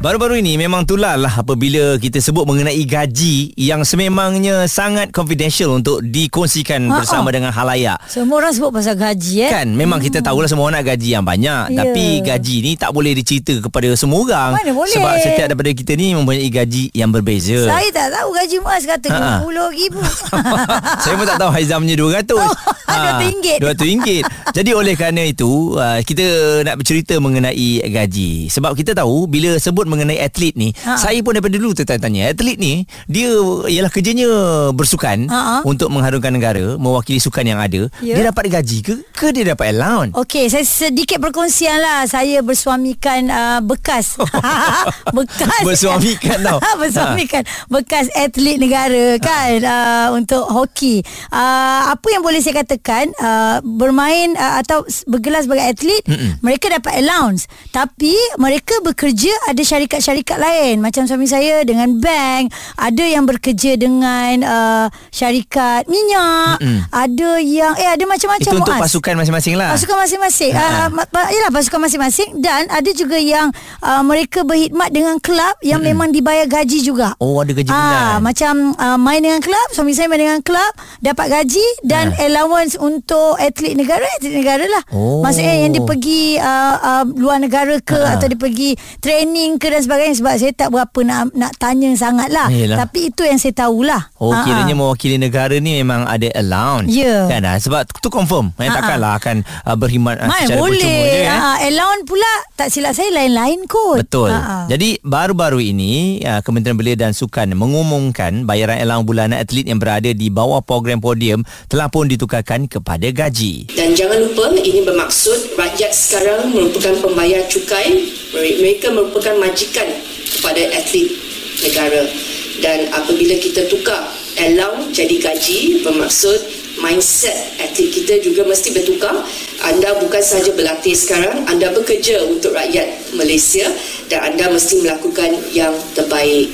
Baru-baru ini memang tular lah apabila kita sebut mengenai gaji yang sememangnya sangat confidential untuk dikongsikan Ha-ha. bersama dengan halayak. Semua orang sebut pasal gaji eh. Kan memang kita tahulah semua orang nak gaji yang banyak Ya. tapi gaji ni tak boleh dicerita kepada semua orang Mana boleh? sebab setiap daripada kita ni mempunyai gaji yang berbeza. Saya tak tahu gaji Mas kata Ha-ha. RM20,000. Saya pun tak tahu Haizam punya 200 Oh, RM200. RM200 Jadi oleh kerana itu uh, Kita nak bercerita mengenai gaji Sebab kita tahu Bila sebut mengenai atlet ni Ha. Saya pun daripada dulu tertanya Atlet ni Dia ialah kerjanya bersukan Ha. Untuk mengharumkan negara Mewakili sukan yang ada Ya. Dia dapat gaji ke? Ke dia dapat allowance? Okey, saya sedikit perkongsian lah. Saya bersuamikan uh, bekas. bekas. Bersuamikan tau. bersuamikan bekas atlet negara kan uh, untuk hoki. Uh, apa yang boleh saya katakan uh, bermain uh, atau bergelar sebagai atlet, Mm-mm. mereka dapat allowance. Tapi mereka bekerja ada syarikat-syarikat lain. Macam suami saya dengan bank, ada yang bekerja dengan uh, syarikat minyak, Mm-mm. ada yang eh ada macam-macam Itu untuk Muaz. pasukan masing-masing lah Pasukan masing-masing. Ha. Uh, yalah pasukan masing-masing dan ada juga yang uh, mereka berkhidmat dengan kelab yang mm memang dibayar gaji juga. Oh ada gaji Ah, bulan macam uh, main dengan kelab, suami saya main dengan kelab, dapat gaji dan allowance untuk atlet negara, atlet negara lah. Oh. Maksudnya yang dia pergi uh, uh, luar negara ke Ha. atau dia pergi training ke dan sebagainya sebab saya tak berapa nak nak tanya sangat lah. Yelah. Tapi itu yang saya tahulah. Oh Ah, kiranya mewakili negara ni memang ada allowance Ya. Kan ah, Sebab tu confirm eh, Ha, Takkanlah akan uh, berkhidmat uh, secara percuma boleh je eh. ha, Allowance pula Tak silap saya lain-lain kot Betul. Ha, ha. Jadi baru-baru ini uh, Kementerian Belia dan Sukan mengumumkan bayaran elang bulanan atlet yang berada di bawah program podium telah pun ditukarkan kepada gaji. Dan jangan lupa ini bermaksud rakyat sekarang merupakan pembayar cukai, mereka merupakan majikan kepada atlet negara. Dan apabila kita tukar allowance jadi gaji bermaksud mindset atlet kita juga mesti bertukar. Anda bukan sahaja berlatih sekarang, anda bekerja untuk rakyat Malaysia dan anda mesti melakukan yang terbaik.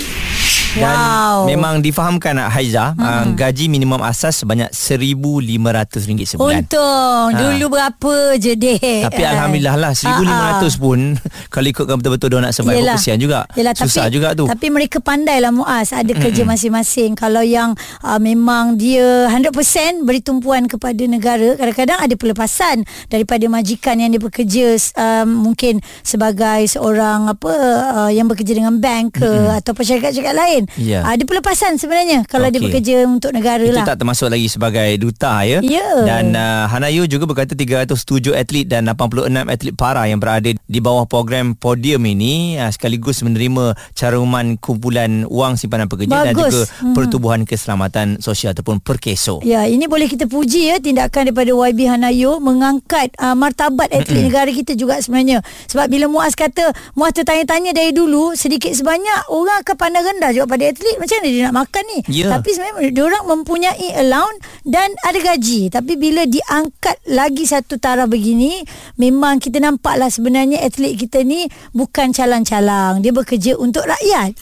Dan Wow. memang difahamkan Haiza hmm. uh, gaji minimum asas sebanyak RM1,500 sebulan. Untung. Ha. Dulu berapa je deh Tapi Alhamdulillah lah RM1,500 pun Kalau ikutkan betul-betul Dia nak survive Yelah. Kesian juga. Yelah, Susah tapi, juga tu. Tapi mereka pandai lah Muaz. Ada kerja masing-masing. Kalau yang uh, memang dia 100% beri tumpuan kepada negara Kadang-kadang ada pelepasan Daripada majikan yang dia bekerja um, Mungkin sebagai seorang apa uh, Yang bekerja dengan bank ke Atau syarikat-syarikat lain Ya. Ada pelepasan sebenarnya Kalau dia Okey. bekerja untuk negara Itu lah tak termasuk lagi sebagai duta ya. Ya. Dan uh, Hanayu juga berkata 307 atlet dan 86 atlet para yang berada di bawah program podium ini uh, sekaligus menerima caruman kumpulan wang simpanan pekerja dan Bagus. juga Mhm. Pertubuhan Keselamatan Sosial ataupun Perkeso. Ya, ini boleh kita puji ya tindakan daripada YB Hanayo mengangkat uh, martabat atlet negara kita juga sebenarnya. Sebab bila Muaz kata Muaz tertanya-tanya dari dulu sedikit sebanyak orang akan pandang rendah juga pada atlet macam mana dia nak makan ni. Ya. Tapi sebenarnya dia orang mempunyai allowance dan ada gaji. Tapi bila diangkat lagi satu taraf begini memang kita nampaklah sebenarnya atlet kita ni bukan calang-calang. Dia bekerja untuk rakyat.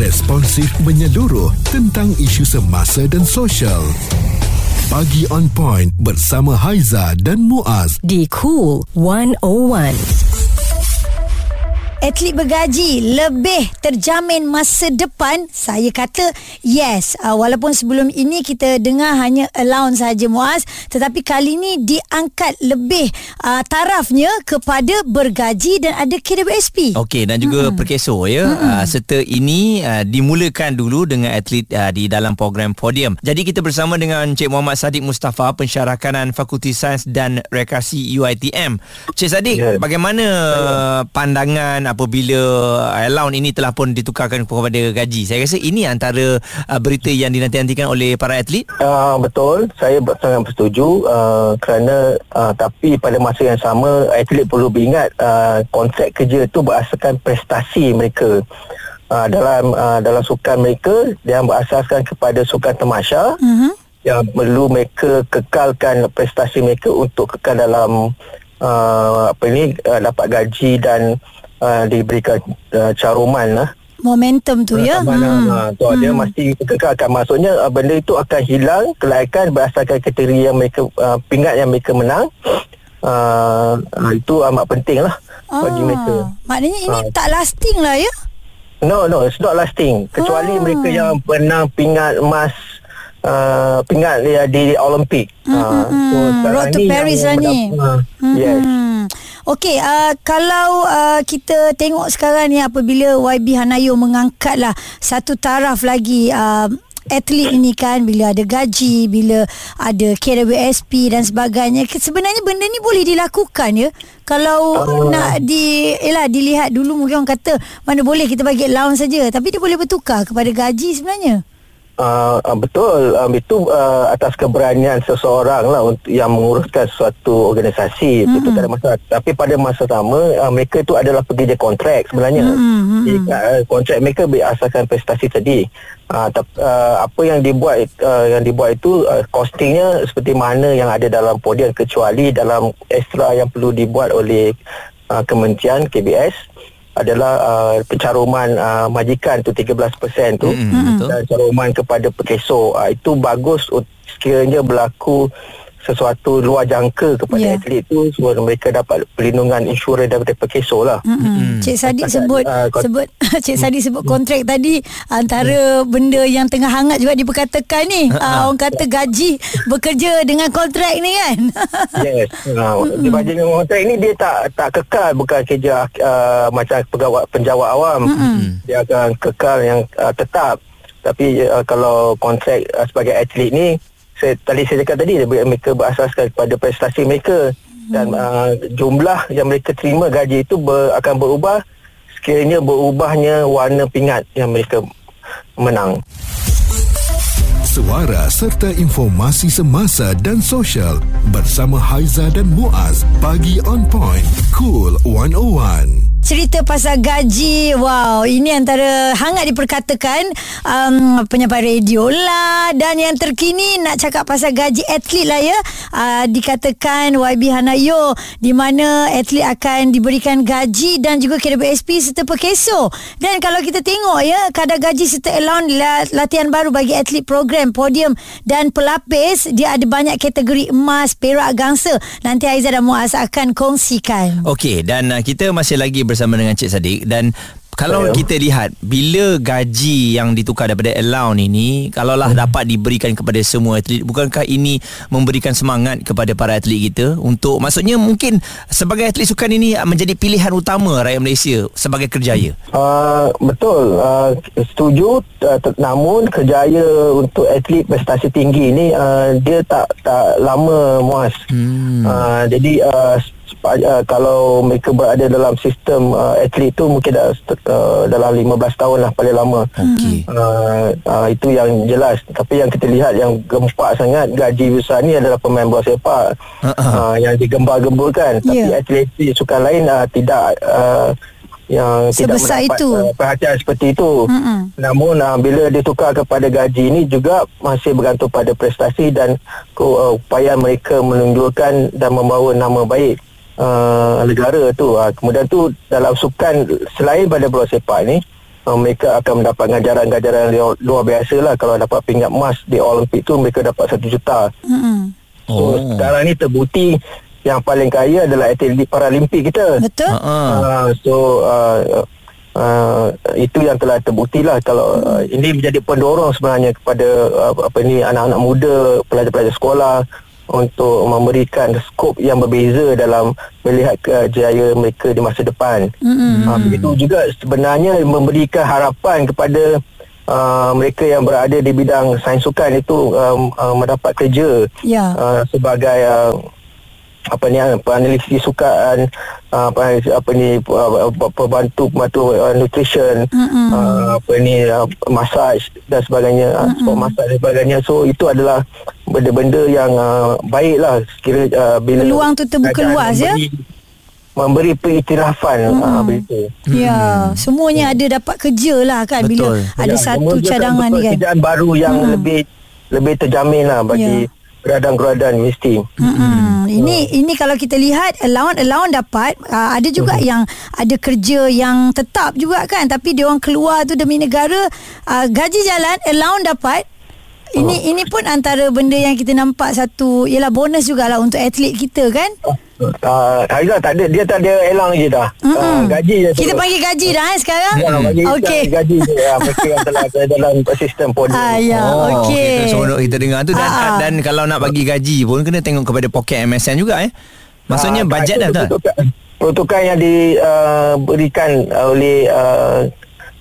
Responsif menyeluruh tentang isu semasa dan sosial. Pagi on point bersama Haiza dan Muaz. Di Cool 101. Atlet bergaji lebih terjamin masa depan saya kata yes uh, walaupun sebelum ini kita dengar hanya allowance saja Muaz tetapi kali ini diangkat lebih uh, tarafnya kepada bergaji dan ada KWSP Okey dan juga mm-hmm. perkeso ya uh, serta ini uh, dimulakan dulu dengan atlet uh, di dalam program podium. Jadi kita bersama dengan Encik Muhammad Sadiq Mustafa pensyarah kanan Fakulti Sains dan Rekreasi UiTM. Encik Sadiq, Ya. bagaimana uh, pandangan apabila allowance ini telah pun ditukarkan kepada gaji? Saya rasa ini antara uh, berita yang dinanti-nantikan oleh para atlet. Uh, betul, saya sangat bersetuju uh, kerana uh, tapi pada masa yang sama atlet perlu beringat uh, kontrak kerja itu berasaskan prestasi mereka. Uh, dalam uh, dalam sukan mereka yang berasaskan kepada sukan temasya Mhm. yang perlu mereka kekalkan prestasi mereka untuk kekal dalam uh, apa ini uh, dapat gaji dan uh, diberikan uh, caruman lah Momentum tu ya. Hmm. tu dia mesti kekalkan maksudnya uh, benda itu akan hilang kelaikan berdasarkan kriteria yang mereka uh, pingat yang mereka menang uh, uh, itu amat penting lah bagi mereka Maknanya ini Ah. tak lasting lah ya. no no it's not lasting kecuali Ah. mereka yang pernah pingat emas uh, pingat dia di Olimpik uh, so sekarang Road to Paris lah ni. uh, yes Hmm. Okey, uh, kalau uh, kita tengok sekarang ni apabila YB Hanayo mengangkat lah satu taraf lagi uh, atlet ini kan bila ada gaji, bila ada KWSP dan sebagainya. Sebenarnya benda ni boleh dilakukan ya. Kalau Oh. nak di elah dilihat dulu mungkin orang kata mana boleh kita bagi allowance saja tapi dia boleh bertukar kepada gaji sebenarnya. Uh, uh, betul. Um, itu uh, atas keberanian seseorang lah untuk yang menguruskan suatu organisasi. Mm-hmm. itu tak ada masalah. Tapi pada masa sama uh, mereka itu adalah pekerja kontrak sebenarnya. Mm-hmm. Jadi, uh, kontrak mereka berdasarkan prestasi tadi. Uh, tap, uh, apa yang dibuat uh, yang dibuat itu uh, costingnya seperti mana yang ada dalam podium kecuali dalam ekstra yang perlu dibuat oleh uh, kementerian KBS adalah uh, pencaruman uh, majikan tu 13% tu betul. dan caruman kepada pekeso uh, itu bagus sekiranya berlaku sesuatu luar jangka kepada yeah. atlet tu supaya mereka dapat perlindungan insurans daripada pekeso lah. Mm-mm. Cik Sadiq sebut ah, kon- sebut Cik Sadiq sebut kontrak tadi antara benda yang tengah hangat juga diperkatakan ni. Uh, orang kata gaji bekerja dengan kontrak ni kan. yes. Uh, dibanding dengan kontrak ini dia tak tak kekal. Bukan kerja uh, macam pegawai penjawat awam. Dia akan kekal yang uh, tetap. Tapi uh, kalau kontrak uh, sebagai atlet ni saya, tadi saya cakap tadi dia- mereka berasaskan kepada prestasi mereka dan uh, jumlah yang mereka terima gaji itu ber, akan berubah sekiranya berubahnya warna pingat yang mereka menang. Suara serta informasi semasa dan sosial bersama Haiza dan Muaz. Pagi on point. Cool 101. Cerita pasal gaji. Wow Ini antara Hangat diperkatakan um, Penyampai radio lah. Dan yang terkini Nak cakap pasal gaji atlet lah ya. Uh, Dikatakan YB Hanayo Di mana atlet akan diberikan gaji Dan juga KWSP serta perkeso. Dan kalau kita tengok ya Kadar gaji serta la- Latihan baru bagi atlet program Podium dan pelapis Dia ada banyak kategori emas Perak gangsa. Nanti Aizah dan Muaz akan kongsikan. Okey dan uh, kita masih lagi bersama dengan Cik Sadiq dan kalau Ya. kita lihat bila gaji yang ditukar daripada allowance ini kalaulah Hmm. dapat diberikan kepada semua atlet bukankah ini memberikan semangat kepada para atlet kita untuk maksudnya mungkin sebagai atlet sukan ini menjadi pilihan utama rakyat Malaysia sebagai kerjaya. Uh, betul uh, setuju uh, namun kerjaya untuk atlet prestasi tinggi ni uh, dia tak tak lama muas Hmm. uh, jadi uh, uh, kalau mereka berada dalam sistem uh, atlet tu mungkin dah, uh, dalam 15 tahun lah paling lama Okey. Uh, uh, itu yang jelas tapi yang kita lihat yang gempak sangat gaji besar ni adalah pemain bola sepak ha. uh, yang digembar-gemburkan tapi Ya. atlet sukan lain uh, tidak uh, yang Sebesar tidak mendapat itu. Uh, perhatian seperti itu Mm-mm. namun uh, bila ditukar kepada gaji ini juga masih bergantung pada prestasi dan uh, upaya mereka menunjukkan dan membawa nama baik uh, negara tu uh, kemudian tu dalam sukan selain pada bola sepak ni uh, mereka akan mendapat ganjaran-ganjaran luar, luar biasa lah kalau dapat pingat emas di Olimpik tu mereka dapat satu juta Mm-mm. so Oh. sekarang ni terbukti yang paling kaya adalah atlet Paralimpik kita Betul? Ha. ha. Uh, so uh, uh, itu yang telah terbukti lah kalau uh, ini menjadi pendorong sebenarnya kepada uh, apa ni anak-anak muda pelajar-pelajar sekolah untuk memberikan skop yang berbeza dalam melihat kejayaan mereka di masa depan. Mm-mm. Uh, begitu juga sebenarnya memberikan harapan kepada uh, mereka yang berada di bidang sains sukan itu um, uh, mendapat kerja Ya. uh, sebagai uh, apa ni peneliti sukan uh, apa, apa ni uh, pembantu pembantu uh, nutrition Mm-mm. uh, apa ni uh, massage dan sebagainya uh, sport massage dan sebagainya so itu adalah benda-benda yang uh, baiklah sekira uh, bila Peluang tu terbuka luas, ya? memberi, pengiktirafan uh, begitu Ya, semuanya ada dapat kerja lah kan bila Betul. ada Ya, satu cadangan ni kan. pekerjaan baru yang lebih lebih terjamin lah bagi Ya. Geradan-geradan mesti. Hmm, ini ini kalau kita lihat allowance allowance dapat uh, ada juga yang ada kerja yang tetap juga kan tapi dia orang keluar tu demi negara uh, gaji jalan allowance dapat ini ini pun antara benda yang kita nampak satu ialah bonus jugalah untuk atlet kita kan? Uh, Haizah tak ada Dia tak ada elang je dah. Uh, Gaji je kita terus. panggil gaji dah eh sekarang? Ya, bagi okey. gaji je ya, Mereka yang telah ada dalam sistem podium ah ya okey. Kita seronok kita dengar tu dan Ah, ah. dan kalau nak bagi gaji pun kena tengok kepada poket MSN juga eh. Maksudnya Ah, bajet dah pertukaran, pertukaran yang diberikan uh, oleh uh,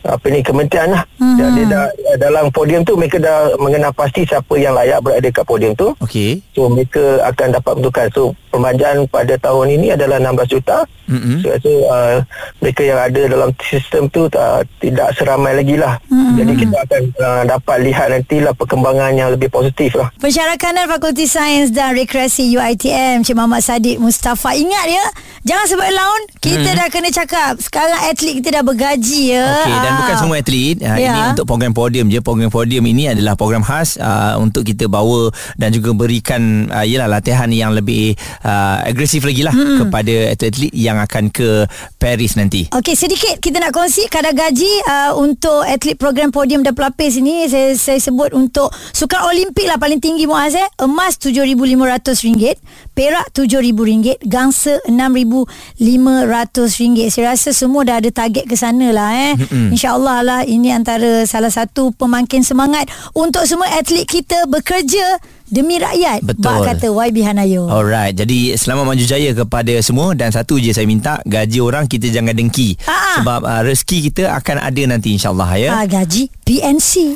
apa ni kementerian lah. Hmm. Dia dah dalam podium tu mereka dah mengenal pasti siapa yang layak berada kat podium tu. Okey. So mereka akan dapat pertukaran. So perbelanjaan pada tahun ini adalah 16 juta. Mm-mm. So, so uh, mereka yang ada dalam sistem tu uh, tidak seramai lagi lah. Hmm. Jadi kita akan uh, dapat lihat nantilah perkembangan yang lebih positif lah. Pensyarakanan Fakulti Sains dan Rekreasi UiTM Cik Muhammad Sadiq Mustafa Ingat ya Jangan sebut allowance Kita dah kena cakap. Sekarang atlet kita dah bergaji ya. Okey dan Ah. bukan semua atlet. Uh, Ya. ini untuk program podium je. Program podium ini adalah program khas uh, untuk kita bawa dan juga berikan uh, yalah latihan yang lebih uh, agresif lagi lah hmm. kepada atlet-atlet yang akan ke Paris nanti. Okey sedikit kita nak kongsi kadar gaji uh, untuk atlet program podium dan pelapis ini. Saya, saya sebut untuk sukan olimpik lah paling tinggi Muaz eh. Emas RM7,500 perak RM7,000 gangsa RM6,500 saya rasa semua dah ada target ke sana lah eh insyaAllah lah ini antara salah satu pemangkin semangat untuk semua atlet kita bekerja demi rakyat Betul. Bak kata YB Hanayo Alright, jadi selamat maju jaya kepada semua dan satu je saya minta gaji orang kita jangan dengki Ah. sebab uh, rezeki kita akan ada nanti insyaallah ya. ah, gaji PNC